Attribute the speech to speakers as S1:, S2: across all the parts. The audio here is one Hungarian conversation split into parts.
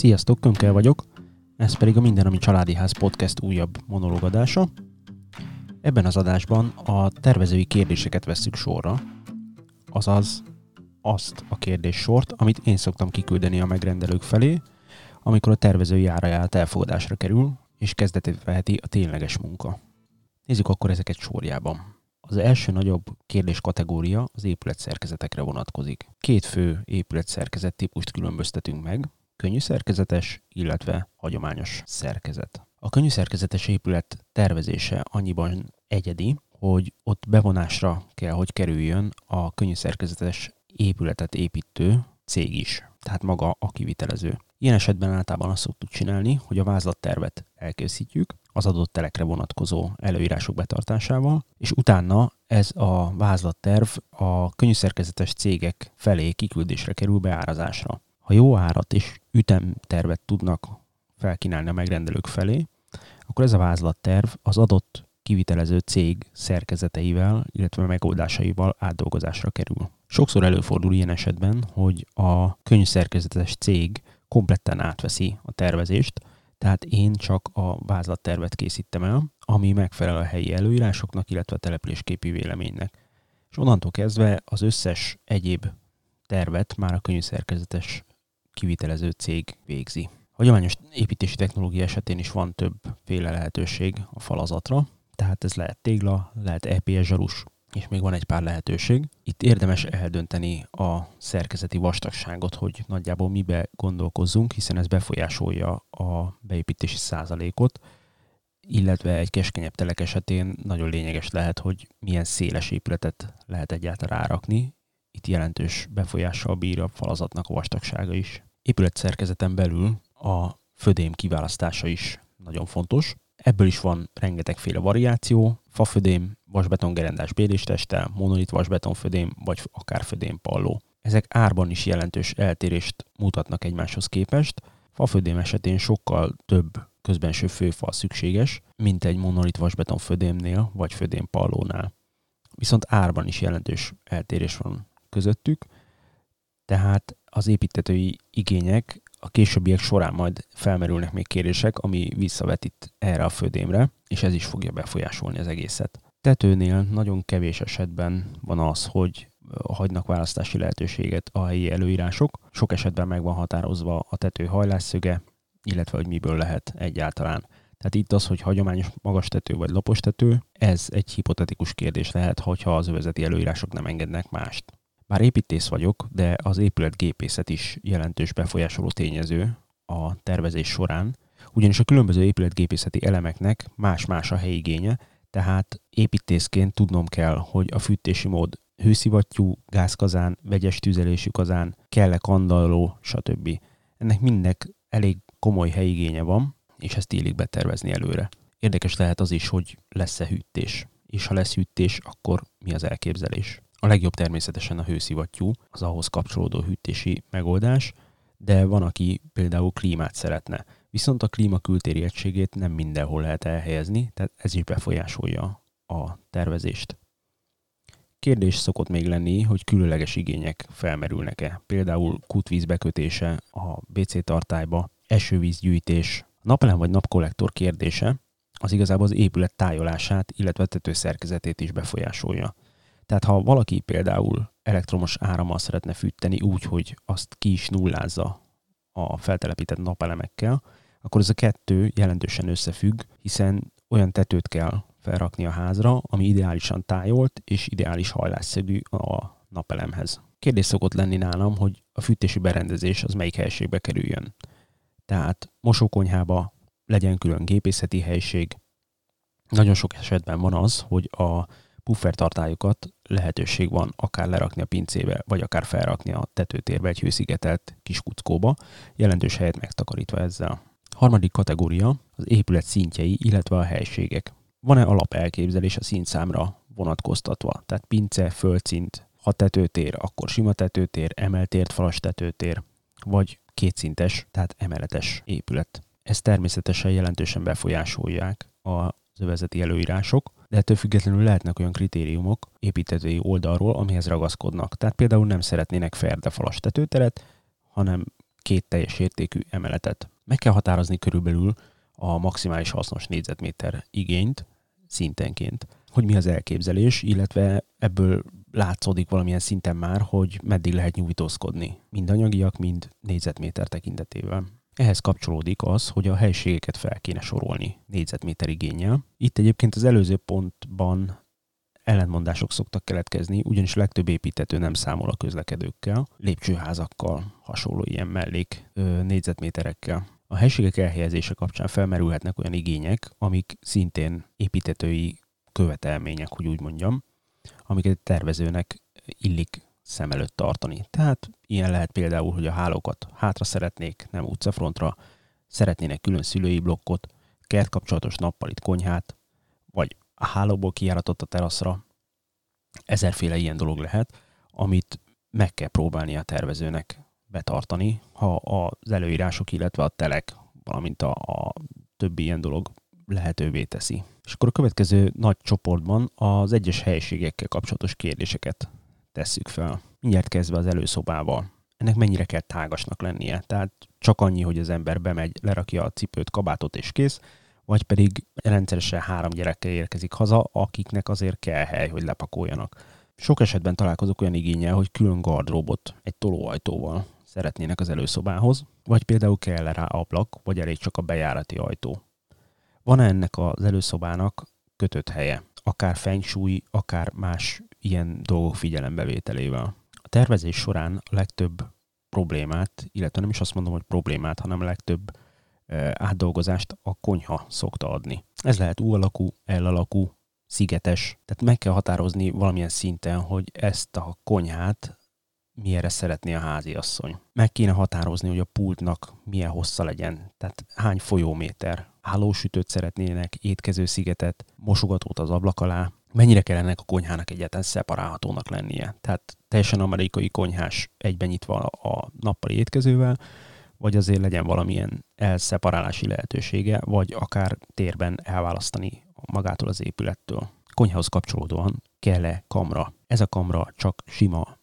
S1: Sziasztok, Kömkel vagyok, ez pedig a Minden, ami Családi Ház podcast újabb monológadása. Ebben az adásban a tervezői kérdéseket vesszük sorra, azaz azt a kérdés sort, amit én szoktam kiküldeni a megrendelők felé, amikor a tervezői áraját elfogadásra kerül, és kezdetét veheti a tényleges munka. Nézzük akkor ezeket sorjában. Az első nagyobb kérdés kategória az épületszerkezetekre vonatkozik. Két fő épületszerkezet típust különböztetünk meg, könnyű szerkezetes, illetve hagyományos szerkezet. A könnyű szerkezetes épület tervezése annyiban egyedi, hogy ott bevonásra kell, hogy kerüljön a könnyű szerkezetes épületet építő cég is, tehát maga a kivitelező. Ilyen esetben általában azt szoktuk csinálni, hogy a vázlattervet elkészítjük, az adott telekre vonatkozó előírások betartásával, és utána ez a vázlatterv a könnyűszerkezetes cégek felé kiküldésre kerül beárazásra. Ha jó árat és ütemtervet tudnak felkínálni a megrendelők felé, akkor ez a vázlatterv az adott kivitelező cég szerkezeteivel, illetve megoldásaival átdolgozásra kerül. Sokszor előfordul ilyen esetben, hogy a könyvszerkezetes cég kompletten átveszi a tervezést, tehát én csak a vázlattervet készítem el, ami megfelel a helyi előírásoknak, illetve a településképi véleménynek. És onnantól kezdve az összes egyéb tervet már a könyvszerkezetes kivitelező cég végzi. Hagyományos építési technológia esetén is van többféle lehetőség a falazatra, tehát ez lehet tégla, lehet EPS zsarus, és még van egy pár lehetőség. Itt érdemes eldönteni a szerkezeti vastagságot, hogy nagyjából mibe gondolkozzunk, hiszen ez befolyásolja a beépítési százalékot, illetve egy keskenyebb telek esetén nagyon lényeges lehet, hogy milyen széles épületet lehet egyáltalán rárakni. Itt jelentős befolyással bír a falazatnak a vastagsága is. Épületszerkezeten belül a födém kiválasztása is nagyon fontos. Ebből is van rengetegféle variáció, fafödém, vasbetongerendás bélésteste, monolit vasbetonfödém, vagy akár födémpalló. Ezek árban is jelentős eltérést mutatnak egymáshoz képest. Fafödém esetén sokkal több közbenső főfal szükséges, mint egy monolit vasbeton vagy födémpallónál. Viszont árban is jelentős eltérés van közöttük, tehát az építetői igények a későbbiek során majd felmerülnek még kérdések, ami visszavetít erre a födémre, és ez is fogja befolyásolni az egészet. Tetőnél nagyon kevés esetben van az, hogy hagynak választási lehetőséget a helyi előírások. Sok esetben meg van határozva a tető hajlásszöge, illetve hogy miből lehet egyáltalán. Tehát itt az, hogy hagyományos magas tető vagy lapos tető, ez egy hipotetikus kérdés lehet, hogyha az övezeti előírások nem engednek mást. Bár építész vagyok, de az épületgépészet is jelentős befolyásoló tényező a tervezés során, ugyanis a különböző épületgépészeti elemeknek más-más a helyigénye, tehát építészként tudnom kell, hogy a fűtési mód hőszivattyú, gázkazán, vegyes tüzelésű kazán, kell-e kandalló, stb. Ennek mindnek elég komoly helyigénye van, és ezt illik betervezni előre. Érdekes lehet az is, hogy lesz-e hűtés, és ha lesz hűtés, akkor mi az elképzelés. A legjobb természetesen a hőszivattyú, az ahhoz kapcsolódó hűtési megoldás, de van, aki például klímát szeretne. Viszont a klíma kültéri egységét nem mindenhol lehet elhelyezni, tehát ez is befolyásolja a tervezést. Kérdés szokott még lenni, hogy különleges igények felmerülnek-e. Például kútvíz bekötése a BC tartályba, esővízgyűjtés, napelem vagy napkollektor kérdése, az igazából az épület tájolását, illetve tetőszerkezetét is befolyásolja. Tehát ha valaki például elektromos árammal szeretne fűteni úgy, hogy azt ki is nullázza a feltelepített napelemekkel, akkor ez a kettő jelentősen összefügg, hiszen olyan tetőt kell felrakni a házra, ami ideálisan tájolt és ideális hajlásszögű a napelemhez. Kérdés szokott lenni nálam, hogy a fűtési berendezés az melyik helységbe kerüljön. Tehát mosókonyhába legyen külön gépészeti helység. Nagyon sok esetben van az, hogy a puffertartályokat lehetőség van akár lerakni a pincébe, vagy akár felrakni a tetőtérbe egy hőszigetelt kis kuckóba, jelentős helyet megtakarítva ezzel. Harmadik kategória az épület szintjei, illetve a helységek. Van-e alapelképzelés a szintszámra vonatkoztatva? Tehát pince, földszint, ha tetőtér, akkor sima tetőtér, emeltért falas tetőtér, vagy kétszintes, tehát emeletes épület. Ez természetesen jelentősen befolyásolják a övezeti előírások, de ettől függetlenül lehetnek olyan kritériumok építetői oldalról, amihez ragaszkodnak. Tehát például nem szeretnének falas tetőteret, hanem két teljes értékű emeletet. Meg kell határozni körülbelül a maximális hasznos négyzetméter igényt szintenként, hogy mi az elképzelés, illetve ebből látszódik valamilyen szinten már, hogy meddig lehet nyújtózkodni, mind anyagiak, mind négyzetméter tekintetében. Ehhez kapcsolódik az, hogy a helységeket fel kéne sorolni négyzetméter igényel. Itt egyébként az előző pontban ellentmondások szoktak keletkezni, ugyanis a legtöbb építető nem számol a közlekedőkkel, lépcsőházakkal, hasonló ilyen mellék ö, négyzetméterekkel. A helységek elhelyezése kapcsán felmerülhetnek olyan igények, amik szintén építetői követelmények, hogy úgy mondjam, amiket tervezőnek illik szem előtt tartani. Tehát ilyen lehet például, hogy a hálókat hátra szeretnék, nem utcafrontra, szeretnének külön szülői blokkot, kertkapcsolatos nappalit konyhát, vagy a hálóból kijáratott a teraszra. Ezerféle ilyen dolog lehet, amit meg kell próbálni a tervezőnek betartani, ha az előírások, illetve a telek, valamint a, a többi ilyen dolog lehetővé teszi. És akkor a következő nagy csoportban az egyes helyiségekkel kapcsolatos kérdéseket tesszük fel. Mindjárt kezdve az előszobával. Ennek mennyire kell tágasnak lennie? Tehát csak annyi, hogy az ember bemegy, lerakja a cipőt, kabátot és kész, vagy pedig rendszeresen három gyerekkel érkezik haza, akiknek azért kell hely, hogy lepakoljanak. Sok esetben találkozok olyan igényel, hogy külön gardróbot egy tolóajtóval szeretnének az előszobához, vagy például kell rá ablak, vagy elég csak a bejárati ajtó. Van-e ennek az előszobának kötött helye? Akár fengsúly, akár más ilyen dolgok figyelembevételével. A tervezés során a legtöbb problémát, illetve nem is azt mondom, hogy problémát, hanem a legtöbb átdolgozást a konyha szokta adni. Ez lehet U alakú, L alakú, szigetes, tehát meg kell határozni valamilyen szinten, hogy ezt a konyhát milyenre szeretné a háziasszony. Meg kéne határozni, hogy a pultnak milyen hossza legyen, tehát hány folyóméter. Hálósütőt szeretnének, étkező szigetet, mosogatót az ablak alá, mennyire kell ennek a konyhának egyáltalán szeparálhatónak lennie. Tehát teljesen amerikai konyhás egyben nyitva a nappali étkezővel, vagy azért legyen valamilyen elszeparálási lehetősége, vagy akár térben elválasztani magától az épülettől. Konyhához kapcsolódóan kell-e kamra? Ez a kamra csak sima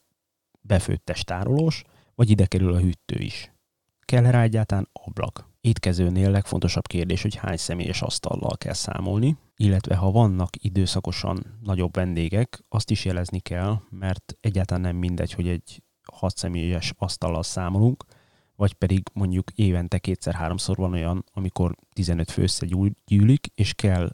S1: befőttes tárolós, vagy ide kerül a hűtő is? Kell rá egyáltalán ablak? Étkezőnél legfontosabb kérdés, hogy hány személyes asztallal kell számolni, illetve ha vannak időszakosan nagyobb vendégek, azt is jelezni kell, mert egyáltalán nem mindegy, hogy egy hat személyes asztallal számolunk, vagy pedig mondjuk évente kétszer-háromszor van olyan, amikor 15 fő összegyűlik, és kell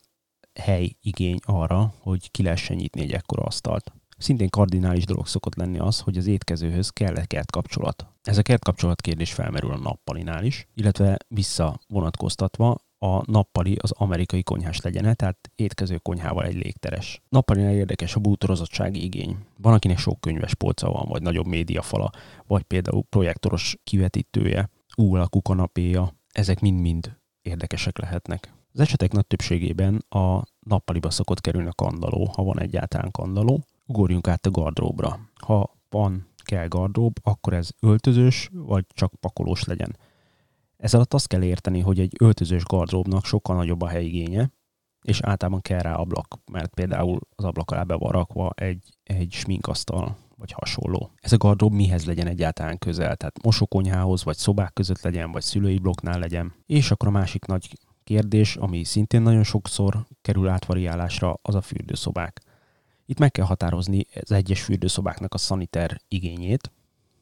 S1: hely igény arra, hogy ki lehessen nyitni egy ekkora asztalt. Szintén kardinális dolog szokott lenni az, hogy az étkezőhöz kell egy kertkapcsolat. Ez a kertkapcsolat kérdés felmerül a nappalinál is, illetve vissza vonatkoztatva a nappali az amerikai konyhás legyen, tehát étkező konyhával egy légteres. Nappalinál érdekes a bútorozottsági igény. Van, akinek sok könyves polca van, vagy nagyobb médiafala, vagy például projektoros kivetítője, U alakú kanapéja, ezek mind-mind érdekesek lehetnek. Az esetek nagy többségében a nappaliba szokott kerülni a kandaló, ha van egyáltalán kandaló. Ugorjunk át a gardróbra. Ha van kell gardrób, akkor ez öltözős, vagy csak pakolós legyen. Ez alatt azt kell érteni, hogy egy öltözős gardróbnak sokkal nagyobb a helyigénye, és általában kell rá ablak, mert például az ablak alá be van rakva egy, egy sminkasztal, vagy hasonló. Ez a gardrób mihez legyen egyáltalán közel, tehát mosókonyhához, vagy szobák között legyen, vagy szülői blokknál legyen. És akkor a másik nagy kérdés, ami szintén nagyon sokszor kerül átvariálásra, az a fürdőszobák. Itt meg kell határozni az egyes fürdőszobáknak a szaniter igényét,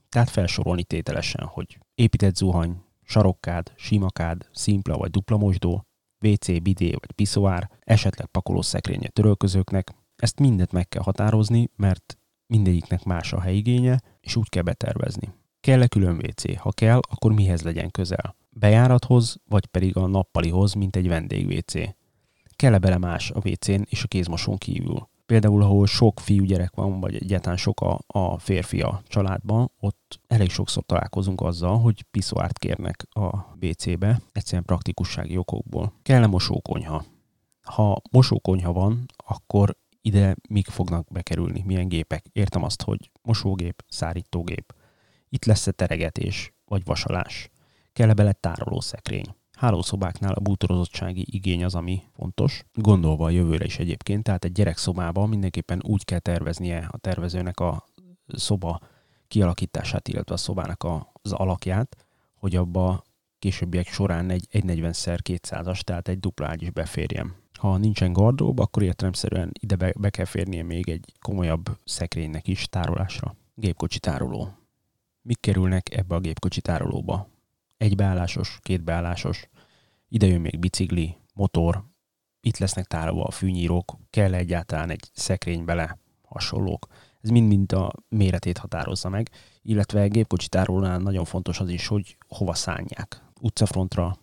S1: tehát felsorolni tételesen, hogy épített zuhany, sarokkád, simakád, szimpla vagy dupla mosdó, WC, bidé vagy piszoár, esetleg pakolószekrénye törölközőknek. Ezt mindet meg kell határozni, mert mindegyiknek más a helyigénye, és úgy kell betervezni. Kell-e külön WC? Ha kell, akkor mihez legyen közel? Bejárathoz, vagy pedig a nappalihoz, mint egy vendég WC? Kell-e bele más a WC-n és a kézmosón kívül? Például, ahol sok fiúgyerek van, vagy egyáltalán sok a, a férfi a családban, ott elég sokszor találkozunk azzal, hogy piszoárt kérnek a WC-be, egyszerűen praktikussági okokból. Kell-e mosókonyha? Ha mosókonyha van, akkor ide mik fognak bekerülni, milyen gépek. Értem azt, hogy mosógép, szárítógép. Itt lesz-e teregetés, vagy vasalás. Kell-e bele tárolószekrény? Hálószobáknál a bútorozottsági igény az, ami fontos, gondolva a jövőre is egyébként, tehát egy gyerekszobában mindenképpen úgy kell terveznie a tervezőnek a szoba kialakítását, illetve a szobának az alakját, hogy abba későbbiek során egy 140x200-as, tehát egy dupla is beférjem. Ha nincsen gardrób, akkor értelemszerűen ide be, be kell férnie még egy komolyabb szekrénynek is tárolásra. Gépkocsi tároló. Mik kerülnek ebbe a gépkocsi tárolóba? Egybeállásos, kétbeállásos, ide jön még bicikli, motor, itt lesznek tárolva a fűnyírók, kell egyáltalán egy szekrény bele, hasonlók. Ez mind-mind a méretét határozza meg, illetve gépkocsi tárolónál nagyon fontos az is, hogy hova szánják. Utcafrontra,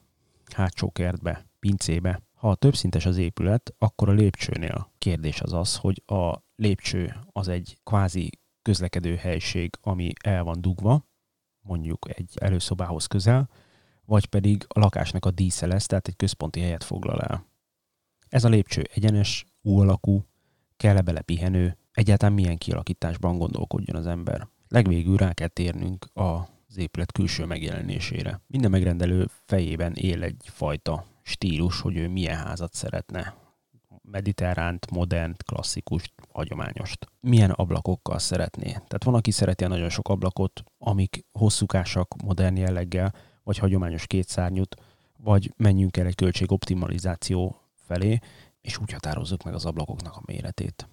S1: hátsó kertbe, pincébe. Ha többszintes az épület, akkor a lépcsőnél kérdés az az, hogy a lépcső az egy kvázi közlekedő helység, ami el van dugva, mondjuk egy előszobához közel, vagy pedig a lakásnak a dísze lesz, tehát egy központi helyet foglal el. Ez a lépcső egyenes, U alakú, kell-e bele pihenő, egyáltalán milyen kialakításban gondolkodjon az ember. Legvégül rá kell térnünk az épület külső megjelenésére. Minden megrendelő fejében él egyfajta stílus, hogy ő milyen házat szeretne. Mediterránt, modern, klasszikus, hagyományost. Milyen ablakokkal szeretné. Tehát van, aki szereti a nagyon sok ablakot, amik hosszúkásak, modern jelleggel, vagy hagyományos kétszárnyút, vagy menjünk el egy költségoptimalizáció felé, és úgy határozzuk meg az ablakoknak a méretét.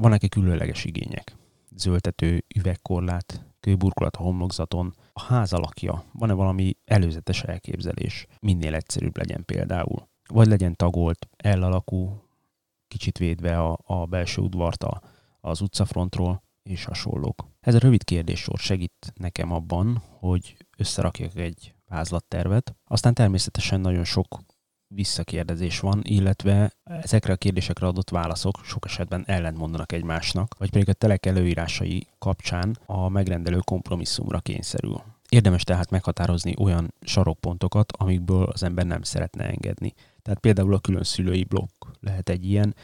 S1: Vannak-e különleges igények? Zöldető, üvegkorlát, kőburkolat a homlokzaton, a ház alakja, van-e valami előzetes elképzelés, minél egyszerűbb legyen például. Vagy legyen tagolt, elalakú, kicsit védve a, a belső udvart a, az utcafrontról, és hasonlók. Ez a rövid kérdéssor segít nekem abban, hogy összerakjak egy vázlattervet. Aztán természetesen nagyon sok visszakérdezés van, illetve ezekre a kérdésekre adott válaszok sok esetben ellentmondanak egymásnak, vagy pedig a telek előírásai kapcsán a megrendelő kompromisszumra kényszerül. Érdemes tehát meghatározni olyan sarokpontokat, amikből az ember nem szeretne engedni. Tehát például a külön szülői blokk lehet egy ilyen,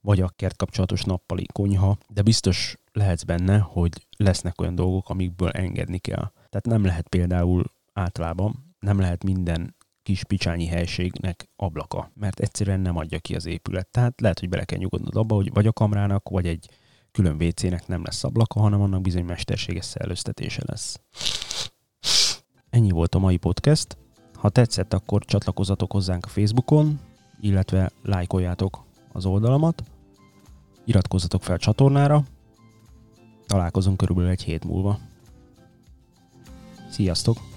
S1: vagy a kert kapcsolatos nappali konyha, de biztos lehetsz benne, hogy lesznek olyan dolgok, amikből engedni kell. Tehát nem lehet például általában, nem lehet minden kis picsányi helységnek ablaka, mert egyszerűen nem adja ki az épület. Tehát lehet, hogy bele kell nyugodnod abba, hogy vagy a kamrának, vagy egy külön WC-nek nem lesz ablaka, hanem annak bizony mesterséges szellőztetése lesz. Ennyi volt a mai podcast. Ha tetszett, akkor csatlakozzatok hozzánk a Facebookon, illetve lájkoljátok az oldalamat, iratkozzatok fel a csatornára, találkozunk körülbelül egy hét múlva. Sziasztok!